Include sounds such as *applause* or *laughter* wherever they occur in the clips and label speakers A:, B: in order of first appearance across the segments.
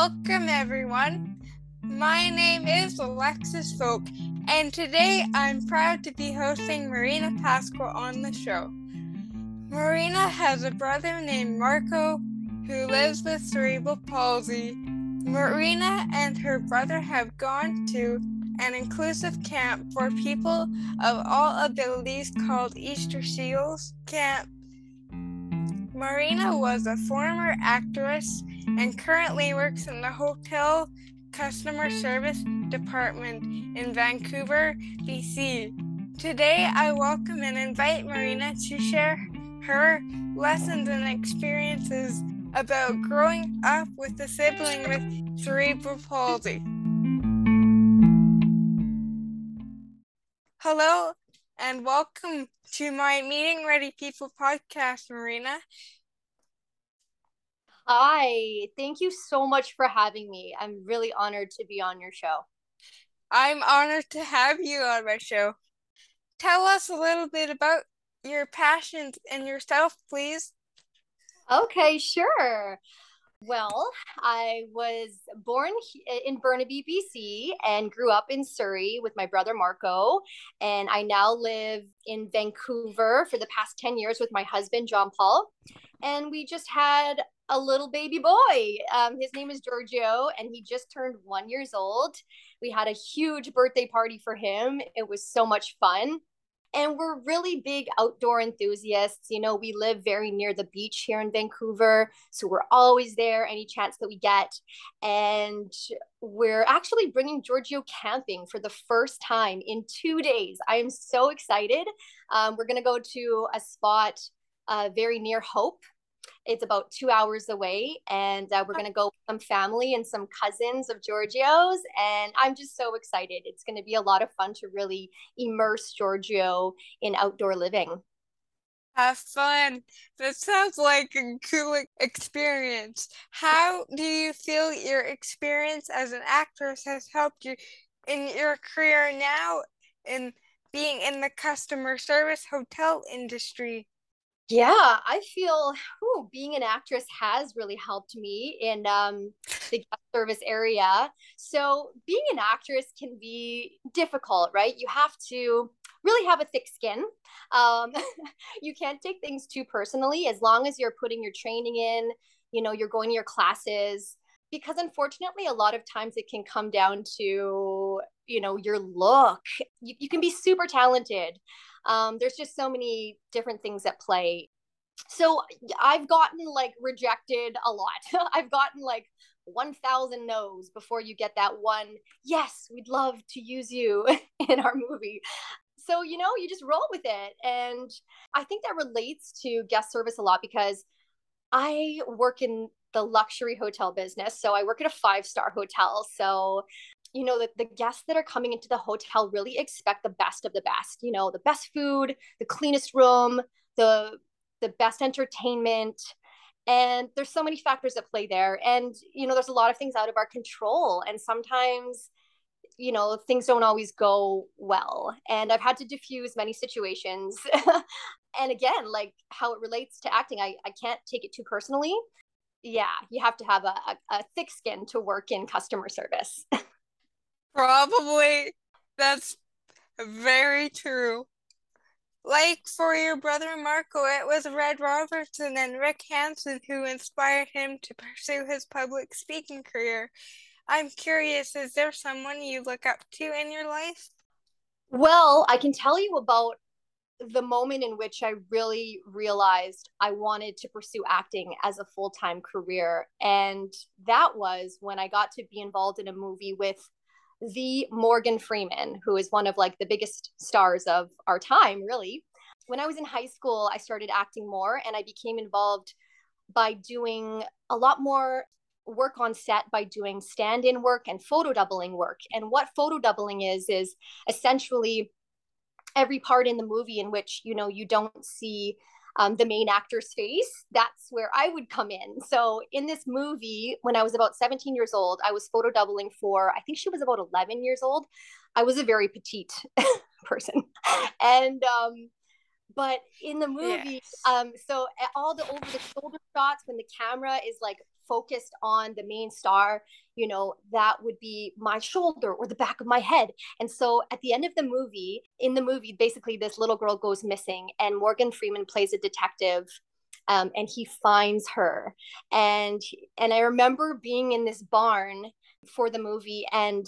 A: Welcome, everyone. My name is Alexis Folk, and today I'm proud to be hosting Marina Pasqua on the show. Marina has a brother named Marco who lives with cerebral palsy. Marina and her brother have gone to an inclusive camp for people of all abilities called Easter Seals Camp. Marina was a former actress and currently works in the hotel customer service department in Vancouver, BC. Today, I welcome and invite Marina to share her lessons and experiences about growing up with a sibling with cerebral palsy. Hello, and welcome to my Meeting Mighty People podcast, Marina.
B: Hi, thank you so much for having me. I'm really honored to be on your show.
A: I'm honored to have you on my show. Tell us a little bit about your passions and yourself, please.
B: Okay, sure. Well, I was born in Burnaby, BC, and grew up in Surrey with my brother Marco. And I now live in Vancouver for the past 10 years with my husband, John Paul. And we just had a little baby boy. Um, his name is Giorgio, and he just turned one years old. We had a huge birthday party for him. It was so much fun. And we're really big outdoor enthusiasts. You know, we live very near the beach here in Vancouver. So we're always there any chance that we get. And we're actually bringing Giorgio camping for the first time in two days. I am so excited. Um, we're going to go to a spot uh, very near Hope it's about two hours away, and uh, we're going to go with some family and some cousins of Giorgio's. And I'm just so excited. It's going to be a lot of fun to really immerse Giorgio in outdoor living.
A: Have fun. That sounds like a cool experience. How do you feel your experience as an actress has helped you in your career now in being in the customer service hotel industry?
B: Yeah, I feel whew, being an actress has really helped me in um, the guest service area. So, being an actress can be difficult, right? You have to really have a thick skin. Um, *laughs* you can't take things too personally as long as you're putting your training in, you know, you're going to your classes. Because unfortunately, a lot of times it can come down to, you know, your look. You, you can be super talented um, there's just so many different things at play. So i've gotten like rejected a lot. *laughs* I've gotten like 1000 no's before you get that one yes we'd love to use you *laughs* in our movie. So you know you just roll with it. And i think that relates to guest service a lot because i work in the luxury hotel business. So i work at a five star hotel. So you know that the guests that are coming into the hotel really expect the best of the best you know the best food the cleanest room the the best entertainment. And there's so many factors at play there. And you know there's a lot of things out of our control. And sometimes you know things don't always go well. And i've had to diffuse many situations. *laughs* And again like how it relates to acting i, I can't take it too personally. Yeah you have to have a, a, a thick skin to work in customer service *laughs*
A: Probably. That's very true. Like for your brother Marco, it was Red Robertson and Rick Hansen who inspired him to pursue his public speaking career. I'm curious, is there someone you look up to in your life?
B: Well, I can tell you about the moment in which I really realized I wanted to pursue acting as a full time career. And that was when I got to be involved in a movie with the Morgan Freeman, who is one of like the biggest stars of our time, really. When I was in high school, I started acting more and I became involved by doing a lot more work on set by doing stand-in work and photo doubling work. And what photo doubling is is essentially every part in the movie in which you know you don't see um, the main actor's face, that's where I would come in. So in this movie, when I was about 17 years old, I was photo doubling for, I think she was about 11 years old. I was a very petite *laughs* person. And, um, but in the movie, yes. um, so all the over the shoulder shots when the camera is like focused on the main star, you know, that would be my shoulder or the back of my head. And so at the end of the movie, in the movie, basically this little girl goes missing, and Morgan Freeman plays a detective. Um, and he finds her and and i remember being in this barn for the movie and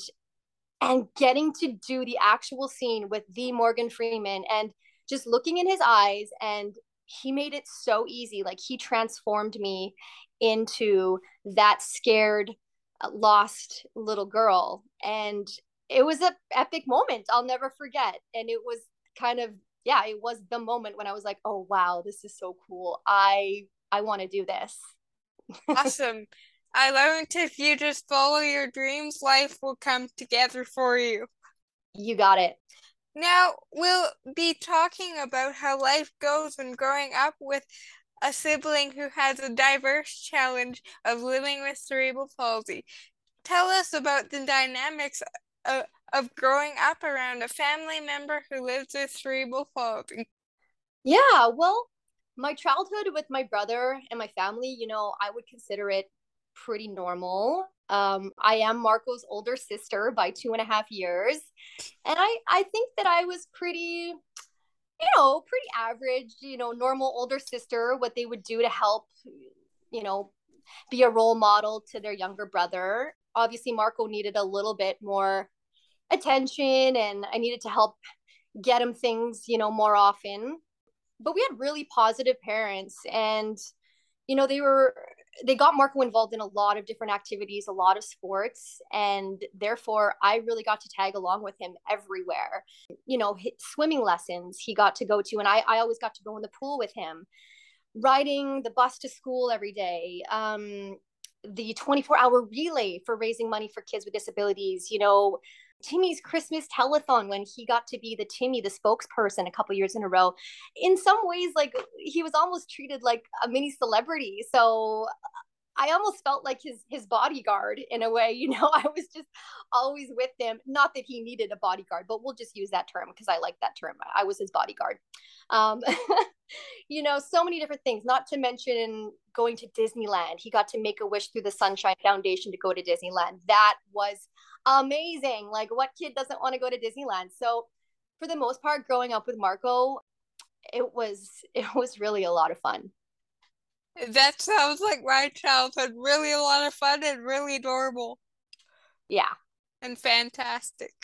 B: and getting to do the actual scene with the morgan freeman and just looking in his eyes and he made it so easy like he transformed me into that scared uh, lost little girl. And it was a epic moment i'll never forget. And it was kind of yeah it was the moment when i was like oh wow this is so cool. I i want to do this. *laughs*
A: Awesome. I learned if you just follow your dreams life will come together for you.
B: You got it.
A: Now, we'll be talking about how life goes when growing up with a sibling who has a diverse challenge of living with cerebral palsy. Tell us about the dynamics of, of growing up around a family member who lives with cerebral palsy.
B: Yeah, well, my childhood with my brother and my family, you know, I would consider it pretty normal. Um, I am Marco's older sister by two and a half years. And I, I think that I was pretty, you know, pretty average, you know, normal older sister, what they would do to help, you know, be a role model to their younger brother. Obviously, Marco needed a little bit more attention and I needed to help get him things, you know, more often. But we had really positive parents and, you know, they were they got Marco involved in a lot of different activities, a lot of sports, and therefore I really got to tag along with him everywhere. You know, swimming lessons he got to go to, and I, I always got to go in the pool with him. Riding the bus to school every day, um, the 24 hour relay for raising money for kids with disabilities, you know, Timmy's Christmas telethon when he got to be the Timmy, the spokesperson a couple years in a row. In some ways, like he was almost treated like a mini celebrity. So I almost felt like his his bodyguard in a way, you know. *laughs* I was just always with him. Not that he needed a bodyguard, but we'll just use that term because I like that term. I was his bodyguard. Um, *laughs* *laughs* you know, so many different things. Not to mention going to Disneyland. He got to make a wish through the Sunshine Foundation to go to Disneyland. That was amazing. Like, what kid doesn't want to go to Disneyland? So, for the most part, growing up with Marco, it was it was really a lot of fun.
A: That sounds like my childhood. Really a lot of fun and really adorable.
B: Yeah.
A: And fantastic.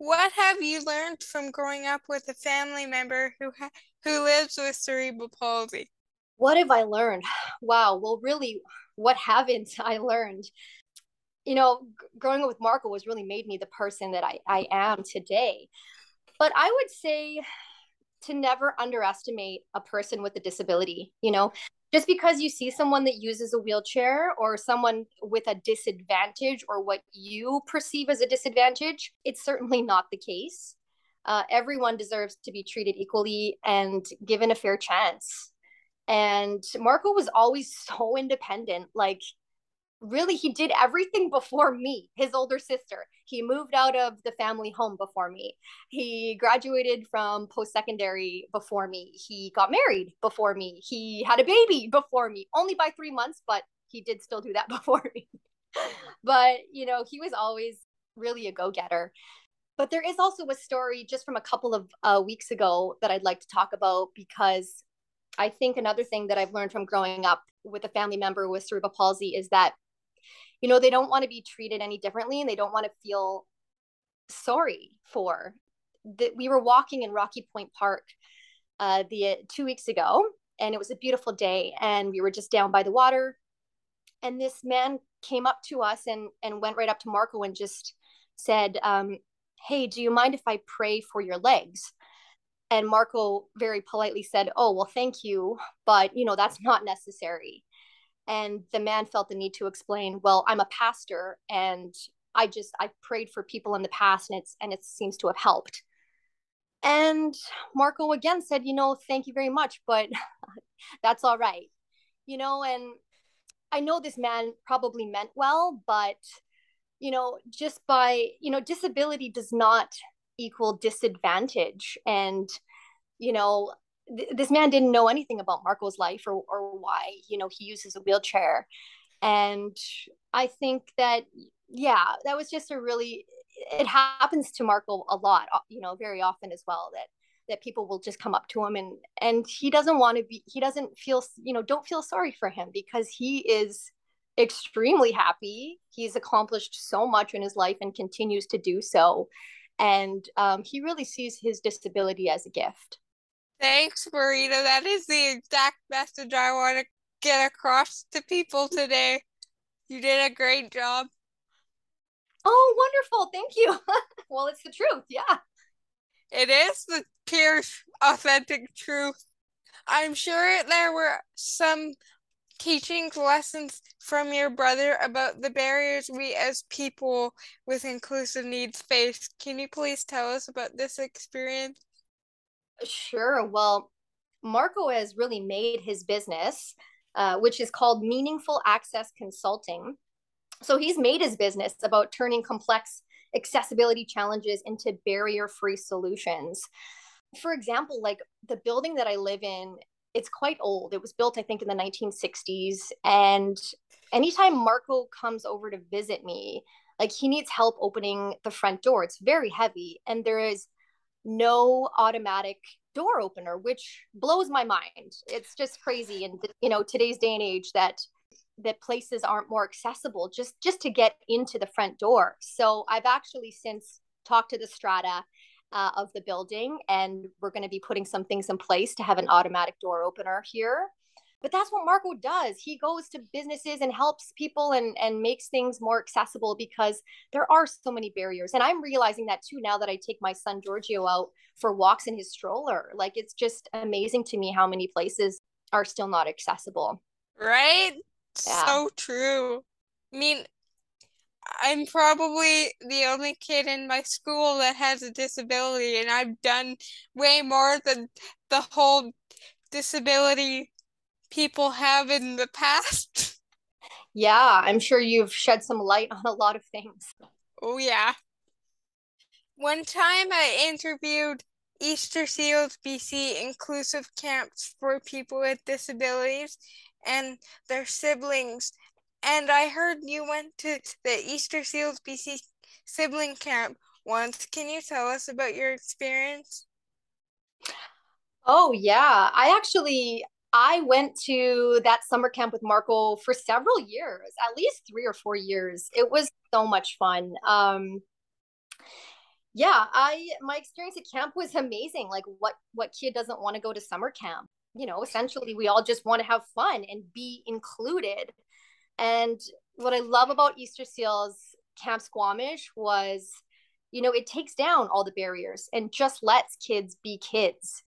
A: What have you learned from growing up with a family member who ha- who lives with cerebral palsy?
B: What have I learned? *sighs* Wow. Well, really, what haven't *laughs* I learned? you know, g- growing up with Marco has really made me the person that I, I am today. But I would say *sighs* to never underestimate a person with a disability, you know, just because you see someone that uses a wheelchair or someone with a disadvantage or what you perceive as a disadvantage, it's certainly not the case. Uh, everyone deserves to be treated equally and given a fair chance. And Marco was always *laughs* so independent. Like, really he did everything before me his older sister. He moved out of the family home before me. He graduated from post-secondary before me. He got married before me. He had a baby before me only by three months but he did still do that *laughs* before me. But you know he was always really a go-getter. But there is also a story just from a couple of uh, weeks ago that i'd like to talk about because i think another thing that i've learned from growing up with a family member with cerebral palsy is that you know they don't want to be treated any differently and they don't want to feel sorry for that we were walking in rocky point park uh, the two weeks ago and it was a beautiful day and we were just down by the water and this man came up to us and and went right up to marco and just said um, hey do you mind if i pray for your legs? And marco very politely said oh well thank you but you know that's not necessary and the man felt the need to explain well i'm a pastor and i just i prayed for people in the past and it's and it seems to have helped. And marco again said you know thank you very much but *laughs* that's all right. You know and i know this man probably meant well but you know just by you know disability does not equal disadvantage. And you know th- this man didn't know anything about Marco's life or, or why, you know, he uses a wheelchair. And I think that, yeah, that was just a really, it happens to Marco a lot, uh, you know, very often as well that that people will just come up to him and and he doesn't want to be he doesn't feel you know don't feel sorry for him because he is extremely happy. He's accomplished so much in his life and continues to do so. And um, he really sees his disability as a gift
A: Thanks, Marina. That is the exact message I want to get across to people today. You did a great job.
B: Oh, wonderful. Thank you. *laughs* well, it's the truth. Yeah.
A: It is the pure, authentic truth. I'm sure there were some teaching lessons from your brother about the barriers we as people with inclusive needs face. Can you please tell us about this experience?
B: Sure. Well, Marco has really made his business, uh, which is called Meaningful Access Consulting. So he's made his business about turning complex accessibility challenges into barrier free solutions. For example, like the building that I live in, it's quite old. It was built, I think, in the 1960s. And anytime Marco comes over to visit me, like he needs help opening the front door. It's very heavy. And there is no automatic door opener which blows my mind. It's just crazy and you know today's day and age that that places aren't more accessible just just to get into the front door. So i've actually since talked to the strata uh, of the building and we're going to be putting some things in place to have an automatic door opener here but that's what marco does. He goes to businesses and helps people and and makes things more accessible because there are so many barriers. And i'm realizing that too now that i take my son giorgio out for walks in his stroller. Like it's just amazing to me how many places are still not accessible.
A: Right? Yeah. so true. I mean I'm probably the only kid in my school that has a disability, and I've done way more than the whole disability people have in the past. *laughs*
B: Yeah, I'm sure you've shed some light on a lot of things.
A: Oh, yeah. One time I interviewed Easter Seals BC inclusive camps for people with disabilities and their siblings. And I heard you went to the Easter Seals BC sibling camp once. Can you tell us about your experience?
B: Oh, yeah. I actually I went to that summer camp with Marco for several years, at least three or four years. It was so much fun. Um, yeah, I my experience at camp was amazing. Like what what kid doesn't want to go to summer camp? You know, essentially we all just want to have fun and be included. And what I love about Easter Seals Camp Squamish was, you know, it takes down all the barriers and just lets kids be kids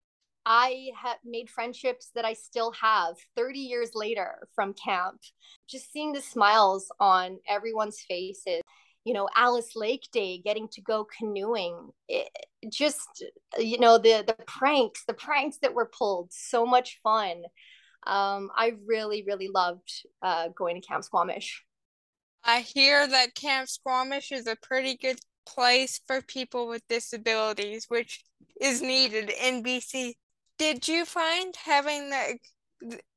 B: I have made friendships that I still have 30 years later from camp. Just seeing the smiles on everyone's faces, you know, Alice Lake Day, getting to go canoeing, it, just, you know, the, the pranks, the pranks that were pulled, so much fun. Um, I really, really loved uh, going to Camp Squamish.
A: I hear that Camp Squamish is a pretty good place for people with disabilities, which is needed in BC did you find having the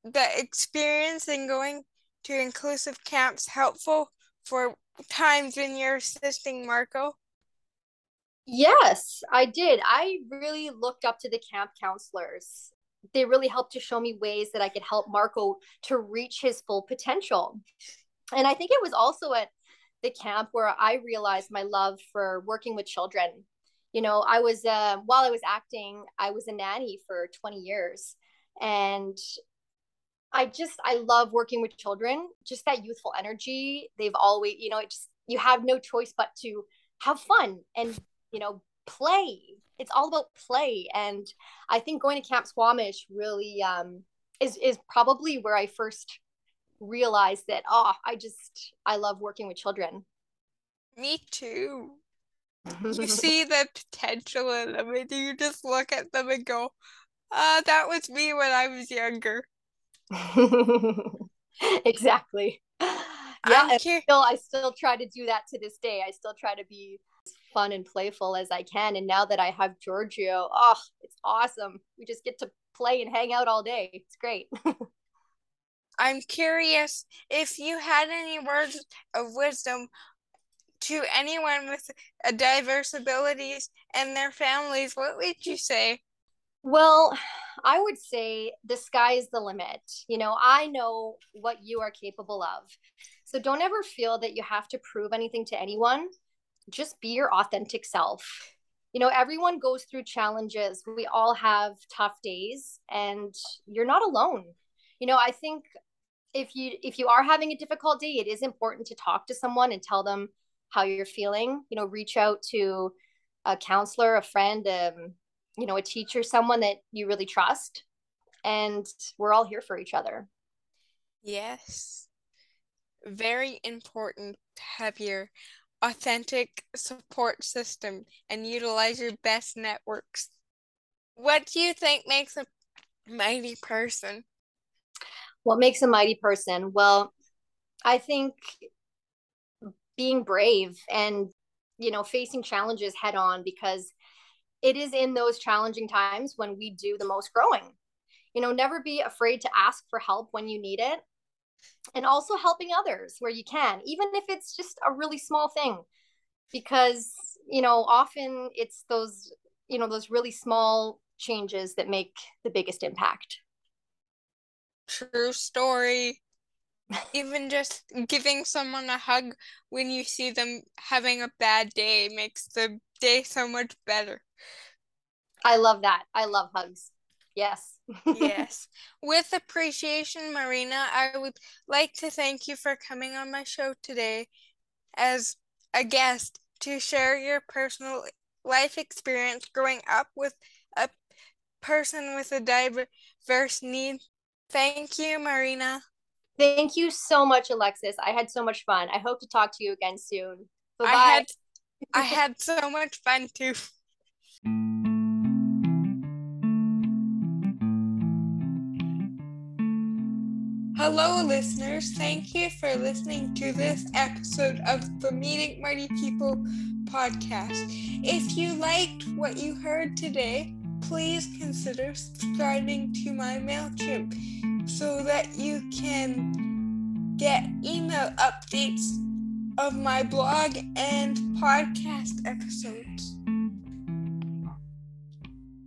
A: the experience in going to inclusive camps helpful for times when you're assisting Marco?
B: Yes, I did. I really looked up to the camp counselors. They really helped to show me ways that I could help Marco to reach his full potential. And I think it was also at the camp where I realized my love for working with children you know i was uh, while i was acting i was a nanny for 20 years. And i just i love working with children just that youthful energy. They've always you know it just you have no choice but to have fun and you know play. It's all about play. And i think going to camp squamish really um is is probably where i first realized that oh i just i love working with children.
A: Me too you *laughs* see the potential in them and you just look at them and go, uh, that was me when I was younger. *laughs*
B: exactly. Yeah, I still I still try to do that to this day. I still try to be fun and playful as I can. And now that I have Giorgio, oh, it's awesome. We just get to play and hang out all day. It's great. *laughs*
A: I'm curious if you had any words of wisdom to anyone with diverse abilities and their families, what would you say?
B: Well, I would say the sky is the limit. You know, I know what you are capable of. So don't ever feel that you have to prove anything to anyone. Just be your authentic self. You know, everyone goes through challenges. We all have tough days and you're not alone. You know, I think if you if you are having a difficult day, it is important to talk to someone and tell them how you're feeling. You know, reach out to a counselor, a friend, um, you know a teacher someone that you really trust and we're all here for each other.
A: Yes. Very important to have your authentic support system and utilize your best networks. What do you think makes a mighty person?
B: What makes a mighty person? Well i think being brave and you know facing challenges head on because it is in those challenging times when we do the most growing. You know, never be afraid to ask for help when you need it. And also helping others where you can, even if it's just a really small thing. Because, you know, often it's those, you know, those really small changes that make the biggest impact.
A: True story. Even just giving someone a hug when you see them having a bad day makes the day so much better.
B: I love that. I love hugs. Yes. *laughs*
A: yes. With appreciation, Marina, I would like to thank you for coming on my show today as a guest to share your personal life experience growing up with a person with a diverse need. Thank you, Marina.
B: Thank you so much, Alexis. I had so much fun. I hope to talk to you again soon.
A: Bye bye. I had, I *laughs* had so much fun too. Hello, listeners. Thank you for listening to this episode of the Meeting Mighty People podcast. If you liked what you heard today, please consider subscribing to my MailChimp so that you can get email updates of my blog and podcast episodes.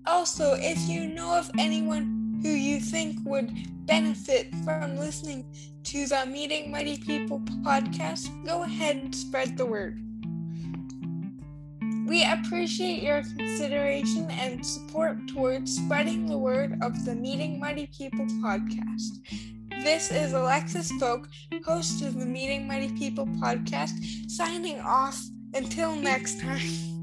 A: Also, if you know of anyone who you think would benefit from listening to the Meeting Mighty People podcast, go ahead and spread the word. We appreciate your consideration and support towards spreading the word of the Meeting Mighty People podcast. This is Alexis Folk, host of the Meeting Mighty People podcast, signing off until next time.